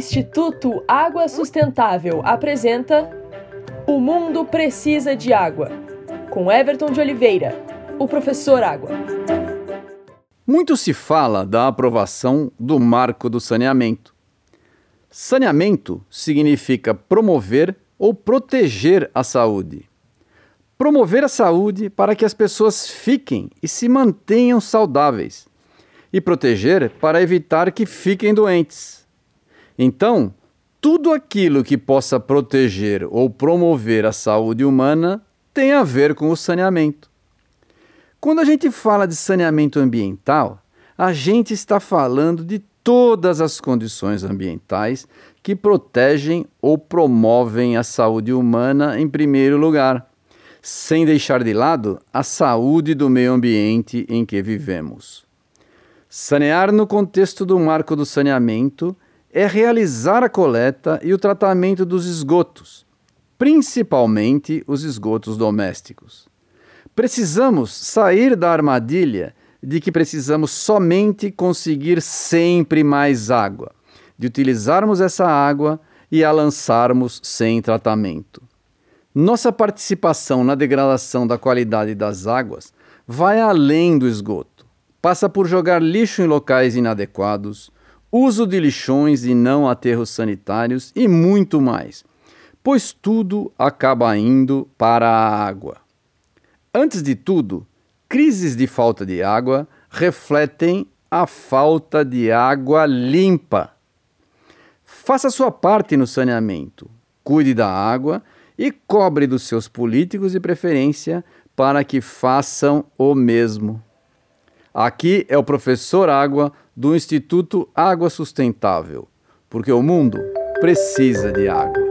Instituto Água Sustentável apresenta O Mundo Precisa de Água, com Everton de Oliveira, o professor Água. Muito se fala da aprovação do Marco do Saneamento. Saneamento significa promover ou proteger a saúde. Promover a saúde para que as pessoas fiquem e se mantenham saudáveis, e proteger para evitar que fiquem doentes. Então, tudo aquilo que possa proteger ou promover a saúde humana tem a ver com o saneamento. Quando a gente fala de saneamento ambiental, a gente está falando de todas as condições ambientais que protegem ou promovem a saúde humana em primeiro lugar, sem deixar de lado a saúde do meio ambiente em que vivemos. Sanear no contexto do marco do saneamento é realizar a coleta e o tratamento dos esgotos, principalmente os esgotos domésticos. Precisamos sair da armadilha de que precisamos somente conseguir sempre mais água, de utilizarmos essa água e a lançarmos sem tratamento. Nossa participação na degradação da qualidade das águas vai além do esgoto. Passa por jogar lixo em locais inadequados, uso de lixões e não aterros sanitários e muito mais, pois tudo acaba indo para a água. Antes de tudo, crises de falta de água refletem a falta de água limpa. Faça sua parte no saneamento, cuide da água e cobre dos seus políticos de preferência para que façam o mesmo. Aqui é o professor Água do Instituto Água Sustentável, porque o mundo precisa de água.